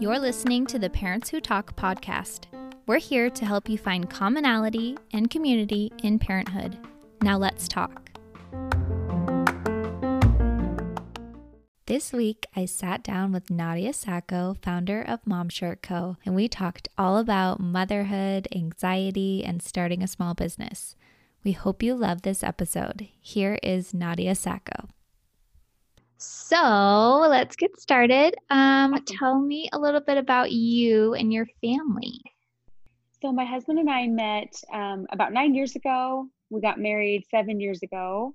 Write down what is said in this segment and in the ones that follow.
You're listening to the Parents Who Talk podcast. We're here to help you find commonality and community in parenthood. Now let's talk. This week, I sat down with Nadia Saco, founder of Mom Shirt Co., and we talked all about motherhood, anxiety, and starting a small business. We hope you love this episode. Here is Nadia Saco. So let's get started. Um, tell me a little bit about you and your family. So, my husband and I met um, about nine years ago. We got married seven years ago.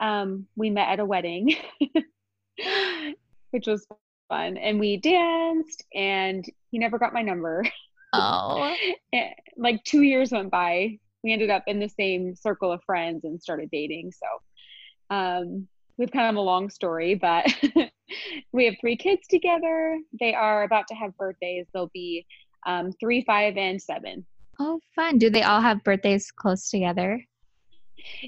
Um, we met at a wedding, which was fun. And we danced, and he never got my number. Oh. like two years went by. We ended up in the same circle of friends and started dating. So, um, we've kind of a long story, but we have three kids together. They are about to have birthdays. They'll be um, three, five, and seven. Oh, fun. Do they all have birthdays close together?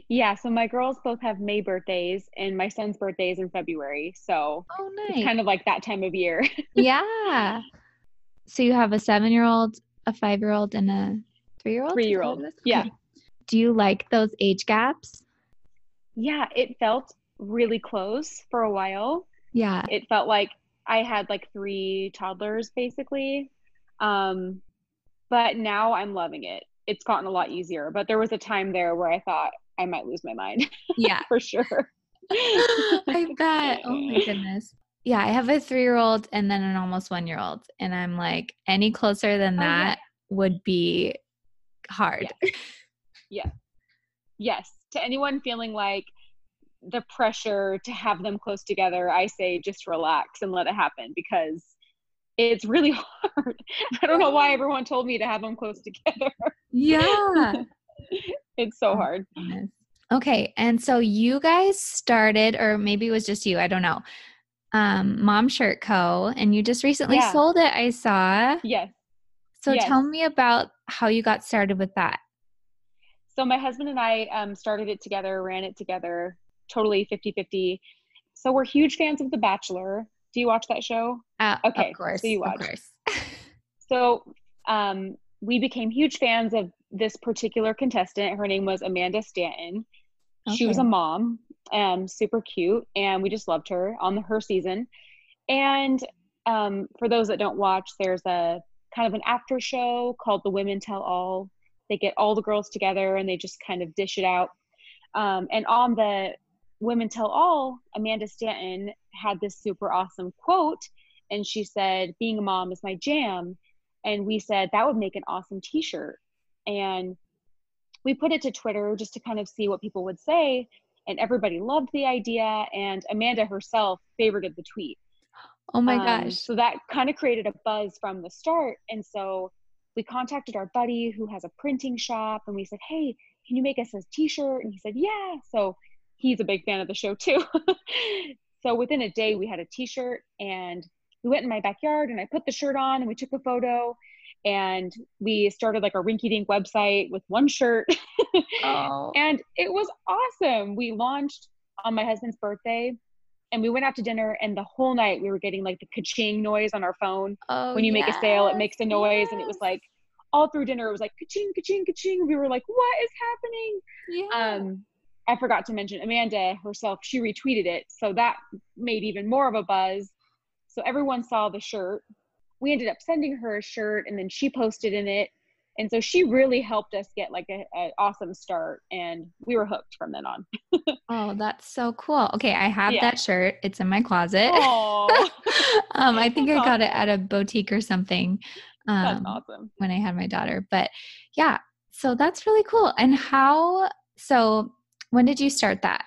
Yeah, so my girls both have May birthdays, and my son's birthday is in February. So oh, nice. it's kind of like that time of year. yeah. So you have a seven year old, a five year old, and a three year old? Three year old. Yeah. Do you like those age gaps? Yeah, it felt really close for a while. Yeah. It felt like I had like three toddlers basically. Um, but now I'm loving it. It's gotten a lot easier. But there was a time there where I thought I might lose my mind. Yeah. for sure. I bet. Oh my goodness. Yeah, I have a three year old and then an almost one year old. And I'm like, any closer than that oh, yeah. would be hard. Yeah. yeah. Yes. To anyone feeling like the pressure to have them close together, I say just relax and let it happen because it's really hard. I don't know why everyone told me to have them close together. Yeah. it's so hard. Okay. And so you guys started, or maybe it was just you, I don't know, um, Mom Shirt Co. And you just recently yeah. sold it, I saw. Yes. So yes. tell me about how you got started with that. So my husband and I um, started it together, ran it together totally 50 50. So we're huge fans of The Bachelor. Do you watch that show? Uh, okay, of course. So you watch. so um, we became huge fans of this particular contestant. Her name was Amanda Stanton. Okay. She was a mom, um, super cute, and we just loved her on the, her season. And um, for those that don't watch, there's a kind of an after show called The Women Tell All. They get all the girls together and they just kind of dish it out. Um, and on the Women Tell All, Amanda Stanton had this super awesome quote, and she said, Being a mom is my jam. And we said, That would make an awesome t shirt. And we put it to Twitter just to kind of see what people would say. And everybody loved the idea. And Amanda herself favorited the tweet. Oh my um, gosh. So that kind of created a buzz from the start. And so we contacted our buddy who has a printing shop and we said, Hey, can you make us a t shirt? And he said, Yeah. So he's a big fan of the show too. so within a day, we had a T-shirt, and we went in my backyard, and I put the shirt on, and we took a photo, and we started like a rinky-dink website with one shirt, oh. and it was awesome. We launched on my husband's birthday. And we went out to dinner, and the whole night we were getting like the ka-ching noise on our phone. Oh, when you yes, make a sale, it makes a noise, yes. and it was like all through dinner. It was like ka-ching, ka-ching, ka-ching. We were like, "What is happening?" Yeah. Um, I forgot to mention Amanda herself, she retweeted it. So that made even more of a buzz. So everyone saw the shirt. We ended up sending her a shirt and then she posted in it. And so she really helped us get like an awesome start and we were hooked from then on. oh, that's so cool. Okay, I have yeah. that shirt. It's in my closet. um, I think that's I got awesome. it at a boutique or something. Um, that's awesome. When I had my daughter. But yeah, so that's really cool. And how so when did you start that?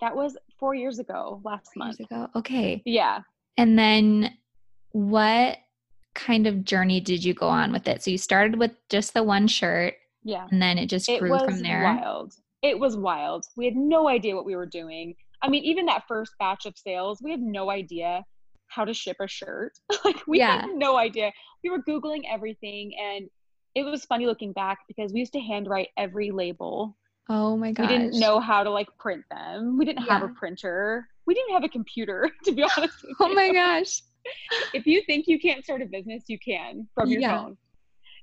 That was four years ago, last four month. ago. Okay. Yeah. And then what kind of journey did you go on with it? So you started with just the one shirt. Yeah. And then it just it grew from there. Wild. It was wild. We had no idea what we were doing. I mean, even that first batch of sales, we had no idea how to ship a shirt. like we yeah. had no idea. We were Googling everything and it was funny looking back because we used to handwrite every label Oh my god. We didn't know how to like print them. We didn't yeah. have a printer. We didn't have a computer, to be honest. oh my gosh. if you think you can't start a business, you can from your yeah. phone.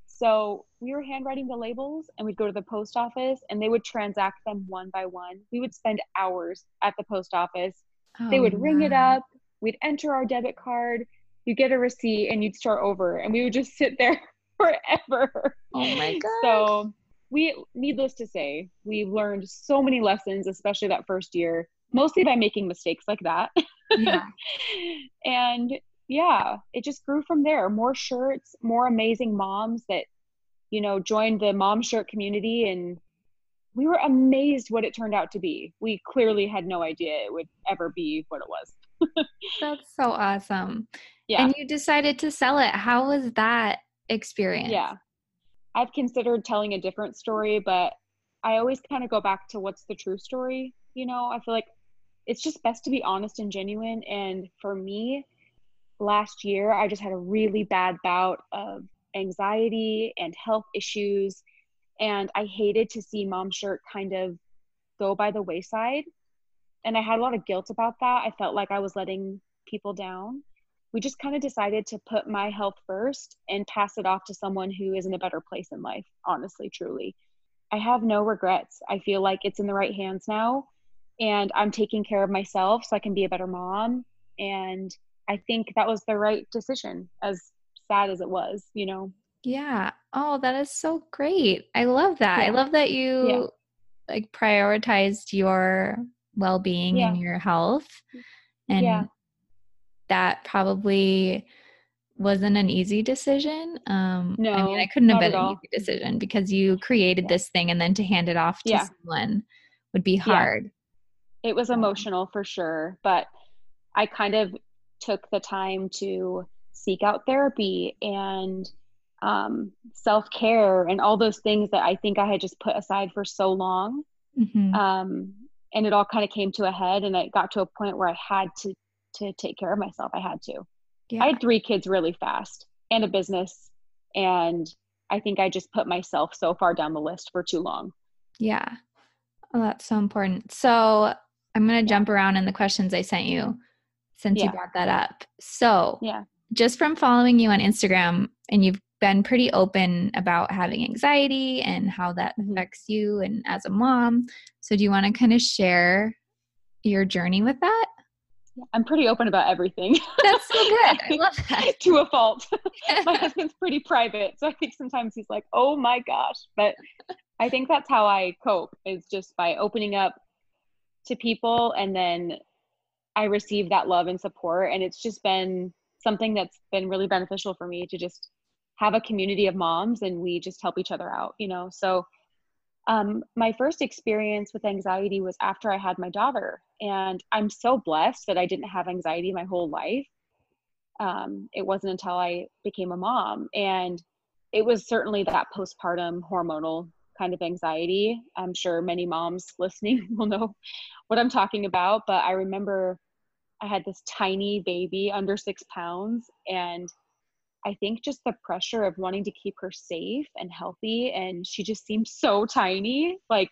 So we were handwriting the labels and we'd go to the post office and they would transact them one by one. We would spend hours at the post office. Oh, they would ring it up. We'd enter our debit card. You get a receipt and you'd start over. And we would just sit there forever. Oh my God. So we, needless to say, we learned so many lessons, especially that first year, mostly by making mistakes like that. Yeah. and yeah, it just grew from there. More shirts, more amazing moms that, you know, joined the mom shirt community and we were amazed what it turned out to be. We clearly had no idea it would ever be what it was. That's so awesome. Yeah. And you decided to sell it. How was that experience? Yeah. I've considered telling a different story, but I always kind of go back to what's the true story. You know, I feel like it's just best to be honest and genuine. And for me, last year, I just had a really bad bout of anxiety and health issues. And I hated to see Mom Shirt kind of go by the wayside. And I had a lot of guilt about that. I felt like I was letting people down. We just kind of decided to put my health first and pass it off to someone who is in a better place in life, honestly, truly. I have no regrets. I feel like it's in the right hands now. And I'm taking care of myself so I can be a better mom. And I think that was the right decision, as sad as it was, you know. Yeah. Oh, that is so great. I love that. Yeah. I love that you yeah. like prioritized your well-being yeah. and your health. And yeah. That probably wasn't an easy decision. Um no, I mean I couldn't have been an easy decision because you created this thing and then to hand it off to someone would be hard. It was emotional for sure, but I kind of took the time to seek out therapy and um, self care and all those things that I think I had just put aside for so long. Mm-hmm. Um, and it all kind of came to a head, and it got to a point where I had to to take care of myself. I had to. Yeah. I had three kids really fast and a business, and I think I just put myself so far down the list for too long. Yeah. Oh, that's so important. So I'm going to yeah. jump around in the questions I sent you since yeah. you brought that up. So, yeah. Just from following you on Instagram and you've been pretty open about having anxiety and how that mm-hmm. affects you and as a mom. So, do you want to kind of share your journey with that? I'm pretty open about everything. That's so good. I love that. to a fault. my husband's pretty private. So I think sometimes he's like, oh my gosh. But I think that's how I cope is just by opening up to people and then I receive that love and support. And it's just been something that's been really beneficial for me to just have a community of moms and we just help each other out, you know? So, um, my first experience with anxiety was after I had my daughter. And I'm so blessed that I didn't have anxiety my whole life. Um, it wasn't until I became a mom. And it was certainly that postpartum hormonal kind of anxiety. I'm sure many moms listening will know what I'm talking about. But I remember I had this tiny baby under six pounds. And I think just the pressure of wanting to keep her safe and healthy. And she just seemed so tiny. Like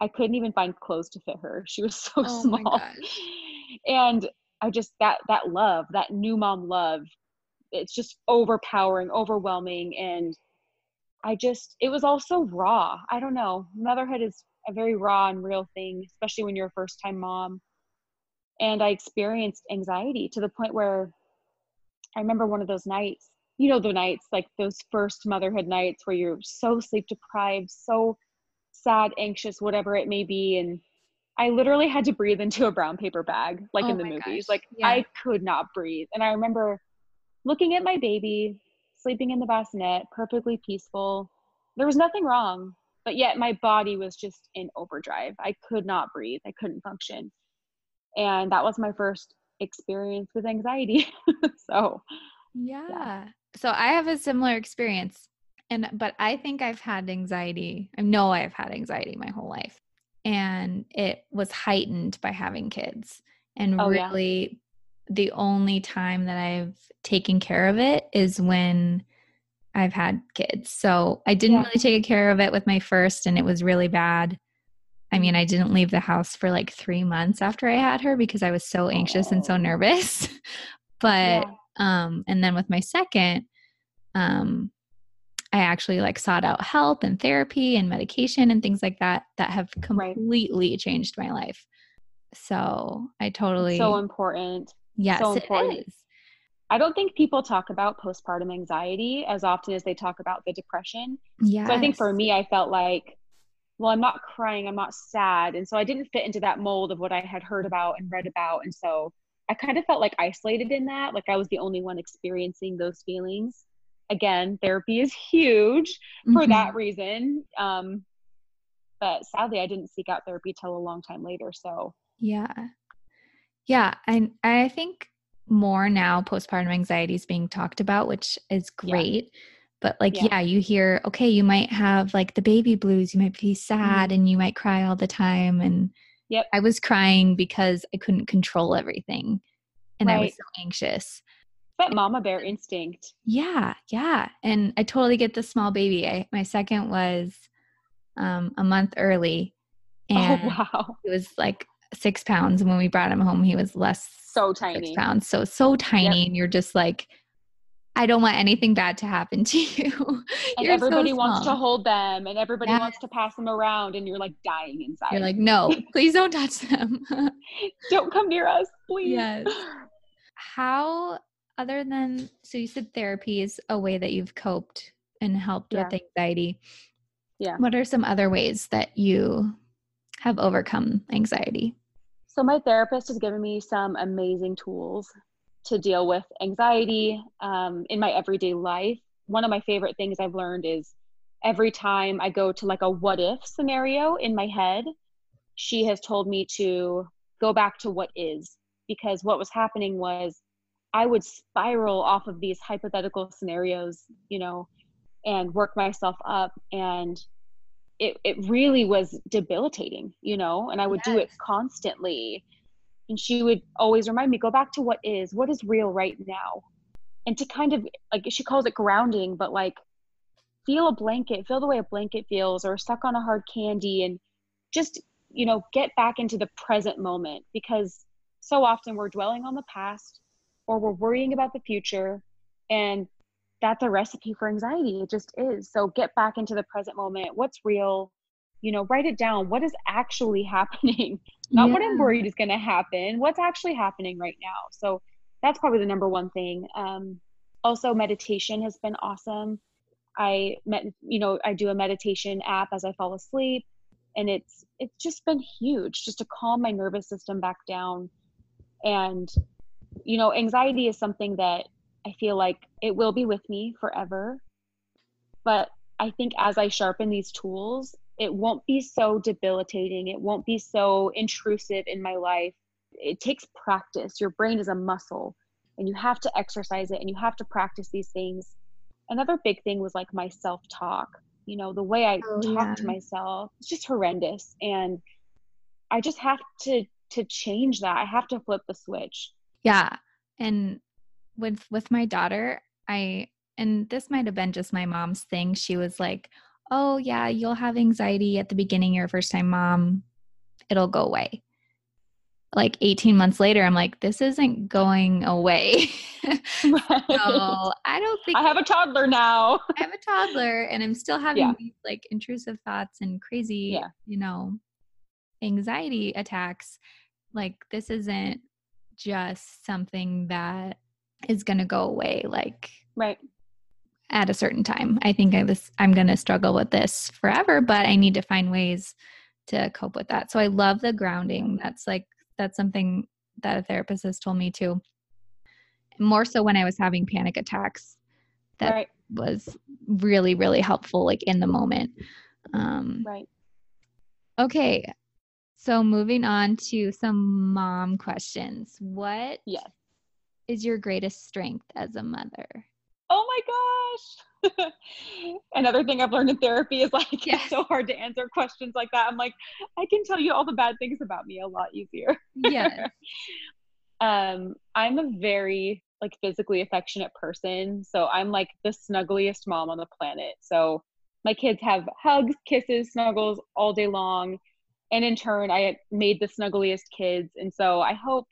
I couldn't even find clothes to fit her. She was so oh small. And I just, that, that love, that new mom love, it's just overpowering, overwhelming. And I just, it was also raw. I don't know. Motherhood is a very raw and real thing, especially when you're a first time mom and I experienced anxiety to the point where I remember one of those nights, you know, the nights like those first motherhood nights where you're so sleep deprived, so sad, anxious, whatever it may be. And I literally had to breathe into a brown paper bag, like oh in the movies. Gosh. Like yeah. I could not breathe. And I remember looking at my baby, sleeping in the bassinet, perfectly peaceful. There was nothing wrong, but yet my body was just in overdrive. I could not breathe. I couldn't function and that was my first experience with anxiety so yeah. yeah. so i have a similar experience and but i think i've had anxiety i know i've had anxiety my whole life and it was heightened by having kids and oh, really yeah. the only time that i've taken care of it is when i've had kids so i didn't yeah. really take care of it with my first and it was really bad I mean, I didn't leave the house for like three months after I had her because I was so anxious and so oh. nervous. but, yeah. um, and then with my second, um, I actually like sought out help and therapy and medication and things like that that have completely right. changed my life. So I totally so important. Yes, so important. it is. I don't think people talk about postpartum anxiety as often as they talk about the depression. Yeah. So I think for me, I felt like, well, I'm not crying, I'm not sad. And so I didn't fit into that mold of what I had heard about and read about. And so I kind of felt like isolated in that. Like I was the only one experiencing those feelings. Again, therapy is huge for mm-hmm. that reason. Um, but sadly, I didn't seek out therapy till a long time later. So, yeah. Yeah. And I think more now postpartum anxiety is being talked about, which is great. Yeah. But like, yeah. yeah. you hear, okay, you might have like the baby blues, you might be sad mm-hmm. and you might cry all the time. And yep. I was crying because I couldn't control everything and right. I was so anxious. But mama bear instinct. Yeah, yeah. And I totally get the small baby. I, my second was um, a month early. Oh, and oh, wow. It was like six pounds. And when we brought him home, he was less so tiny. Six pounds. So so tiny. Yep. And you're just like, I don't want anything bad to happen to you. and everybody so wants to hold them and everybody wants to pass them around and you're like dying inside. You're like, no, please don't touch them. don't come near us, please. Yes. How other than so you said therapy is a way that you've coped and helped yeah. with anxiety. Yeah. What are some other ways that you have overcome anxiety? So, my therapist has given me some amazing tools to deal with anxiety um, in my everyday life. One of my favorite things I've learned is every time I go to like a what if scenario in my head, she has told me to go back to what is because what was happening was I would spiral off of these hypothetical scenarios, you know, and work myself up and it, it really was debilitating, you know, and I would yes. do it constantly. And she would always remind me, go back to what is, what is real right now. And to kind of like she calls it grounding, but like feel a blanket, feel the way a blanket feels, or suck on a hard candy and just, you know, get back into the present moment because so often we're dwelling on the past or we're worrying about the future and that's a recipe for anxiety. It just is. So get back into the present moment. What's real? You know, write it down. What is actually happening? Not yeah. what I'm worried is going to happen. What's actually happening right now? So that's probably the number one thing. Um, also, meditation has been awesome. I met, you know, I do a meditation app as I fall asleep, and it's it's just been huge, just to calm my nervous system back down. And, you know, anxiety is something that I feel like it will be with me forever. But I think as I sharpen these tools, it won't be so debilitating. It won't be so intrusive in my life. It takes practice. Your brain is a muscle and you have to exercise it and you have to practice these things. Another big thing was like my self talk. You know, the way I oh, talk yeah. to myself, it's just horrendous. And I just have to to change that. I have to flip the switch. Yeah. And with with my daughter, I and this might have been just my mom's thing. She was like, "Oh yeah, you'll have anxiety at the beginning. you're a first time mom, it'll go away." Like 18 months later, I'm like, "This isn't going away." Right. so I don't think I have a toddler now. I have a toddler, and I'm still having yeah. these like intrusive thoughts and crazy, yeah. you know, anxiety attacks. Like this isn't just something that is going to go away like right at a certain time. I think I was I'm going to struggle with this forever, but I need to find ways to cope with that. So I love the grounding. That's like that's something that a therapist has told me too. More so when I was having panic attacks. That right. was really really helpful like in the moment. Um Right. Okay. So moving on to some mom questions. What yes is your greatest strength as a mother? Oh my gosh. Another thing I've learned in therapy is like yes. it's so hard to answer questions like that. I'm like, I can tell you all the bad things about me a lot easier. Yes. um, I'm a very like physically affectionate person. So I'm like the snuggliest mom on the planet. So my kids have hugs, kisses, snuggles all day long. and in turn I made the snuggliest kids and so I hope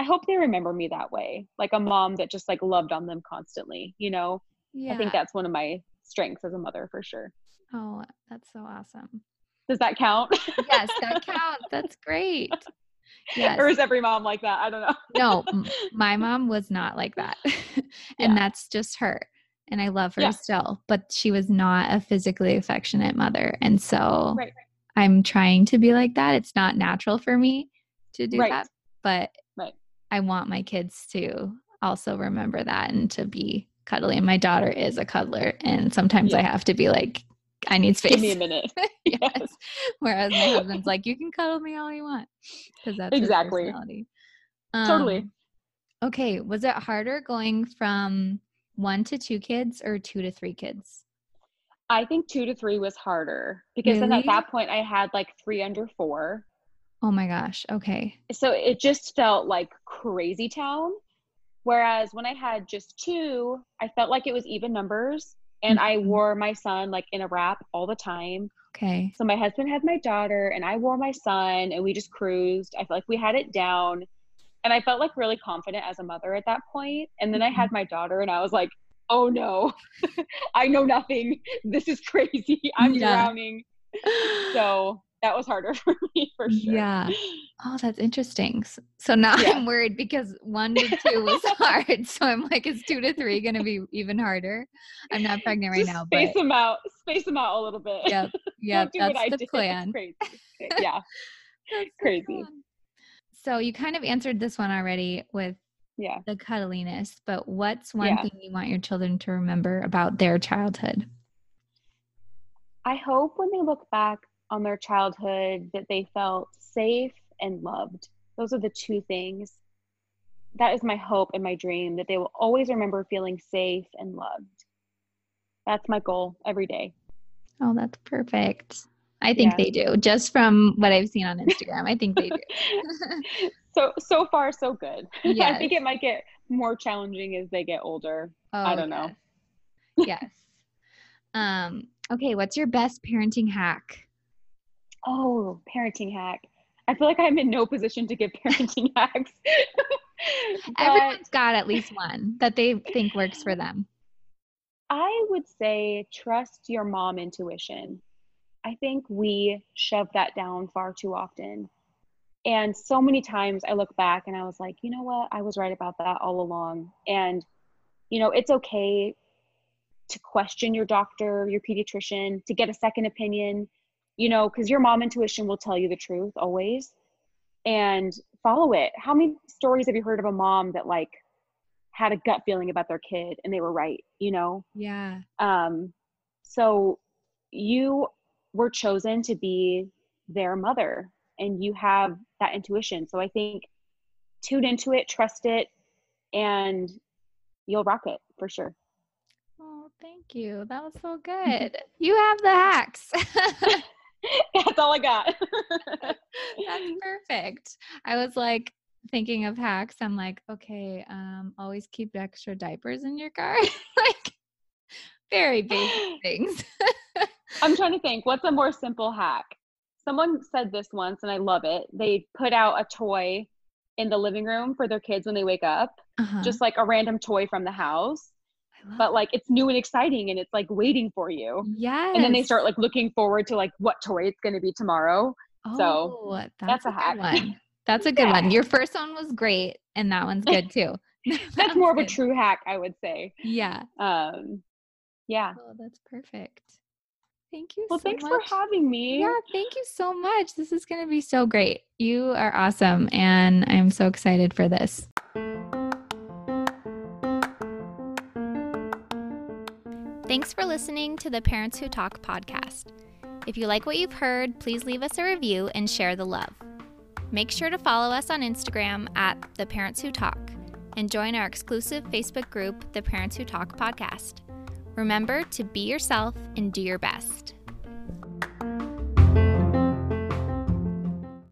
I hope they remember me that way like a mom that just like loved on them constantly you know yeah. I think that's one of my strengths as a mother for sure oh that's so awesome does that count yes that counts that's great yes. or is every mom like that I don't know no my mom was not like that and yeah. that's just her and I love her yeah. still, but she was not a physically affectionate mother. And so right. I'm trying to be like that. It's not natural for me to do right. that, but. I want my kids to also remember that and to be cuddly. And my daughter is a cuddler, and sometimes yeah. I have to be like, I need space. Give me a minute. yes. Whereas my husband's like, you can cuddle me all you want because that's exactly. Um, totally. Okay. Was it harder going from one to two kids or two to three kids? I think two to three was harder because really? then at that point I had like three under four. Oh my gosh. Okay. So it just felt like crazy town. Whereas when I had just two, I felt like it was even numbers and mm-hmm. I wore my son like in a wrap all the time. Okay. So my husband had my daughter and I wore my son and we just cruised. I felt like we had it down. And I felt like really confident as a mother at that point. And then mm-hmm. I had mm-hmm. my daughter and I was like, oh no, I know nothing. This is crazy. I'm yeah. drowning. So that was harder for me for sure. Yeah. Oh, that's interesting. So now yeah. I'm worried because one to two was hard. So I'm like, is two to three going to be even harder? I'm not pregnant right Just now. Space but... them out. Space them out a little bit. Yep. Yep. that's the did. plan. crazy. Yeah. that's crazy. So you kind of answered this one already with yeah the cuddliness but what's one yeah. thing you want your children to remember about their childhood i hope when they look back on their childhood that they felt safe and loved those are the two things that is my hope and my dream that they will always remember feeling safe and loved that's my goal every day oh that's perfect I think yeah. they do. Just from what I've seen on Instagram, I think they do. so so far so good. Yes. I think it might get more challenging as they get older. Oh, I don't yes. know. yes. Um okay, what's your best parenting hack? Oh, parenting hack. I feel like I'm in no position to give parenting hacks. Everyone's got at least one that they think works for them. I would say trust your mom intuition. I think we shove that down far too often. And so many times I look back and I was like, you know what? I was right about that all along. And, you know, it's okay to question your doctor, your pediatrician, to get a second opinion, you know, because your mom intuition will tell you the truth always and follow it. How many stories have you heard of a mom that like had a gut feeling about their kid and they were right, you know? Yeah. Um, so you were chosen to be their mother and you have that intuition. So I think tune into it, trust it, and you'll rock it for sure. Oh, thank you. That was so good. you have the hacks. That's all I got. That's perfect. I was like thinking of hacks. I'm like, okay, um, always keep extra diapers in your car. like very basic things. I'm trying to think what's a more simple hack? Someone said this once and I love it. They put out a toy in the living room for their kids when they wake up, uh-huh. just like a random toy from the house. But like it's new and exciting and it's like waiting for you. Yeah. And then they start like looking forward to like what toy it's going to be tomorrow. Oh, so that's, that's a, a hack. one. That's a good yeah. one. Your first one was great and that one's good too. that's more of a true hack, I would say. Yeah. Um yeah. Oh, that's perfect. Thank you well, so thanks much. for having me. Yeah, thank you so much. This is going to be so great. You are awesome, and I'm so excited for this. Thanks for listening to the Parents Who Talk podcast. If you like what you've heard, please leave us a review and share the love. Make sure to follow us on Instagram at The Parents Who Talk and join our exclusive Facebook group, The Parents Who Talk Podcast. Remember to be yourself and do your best.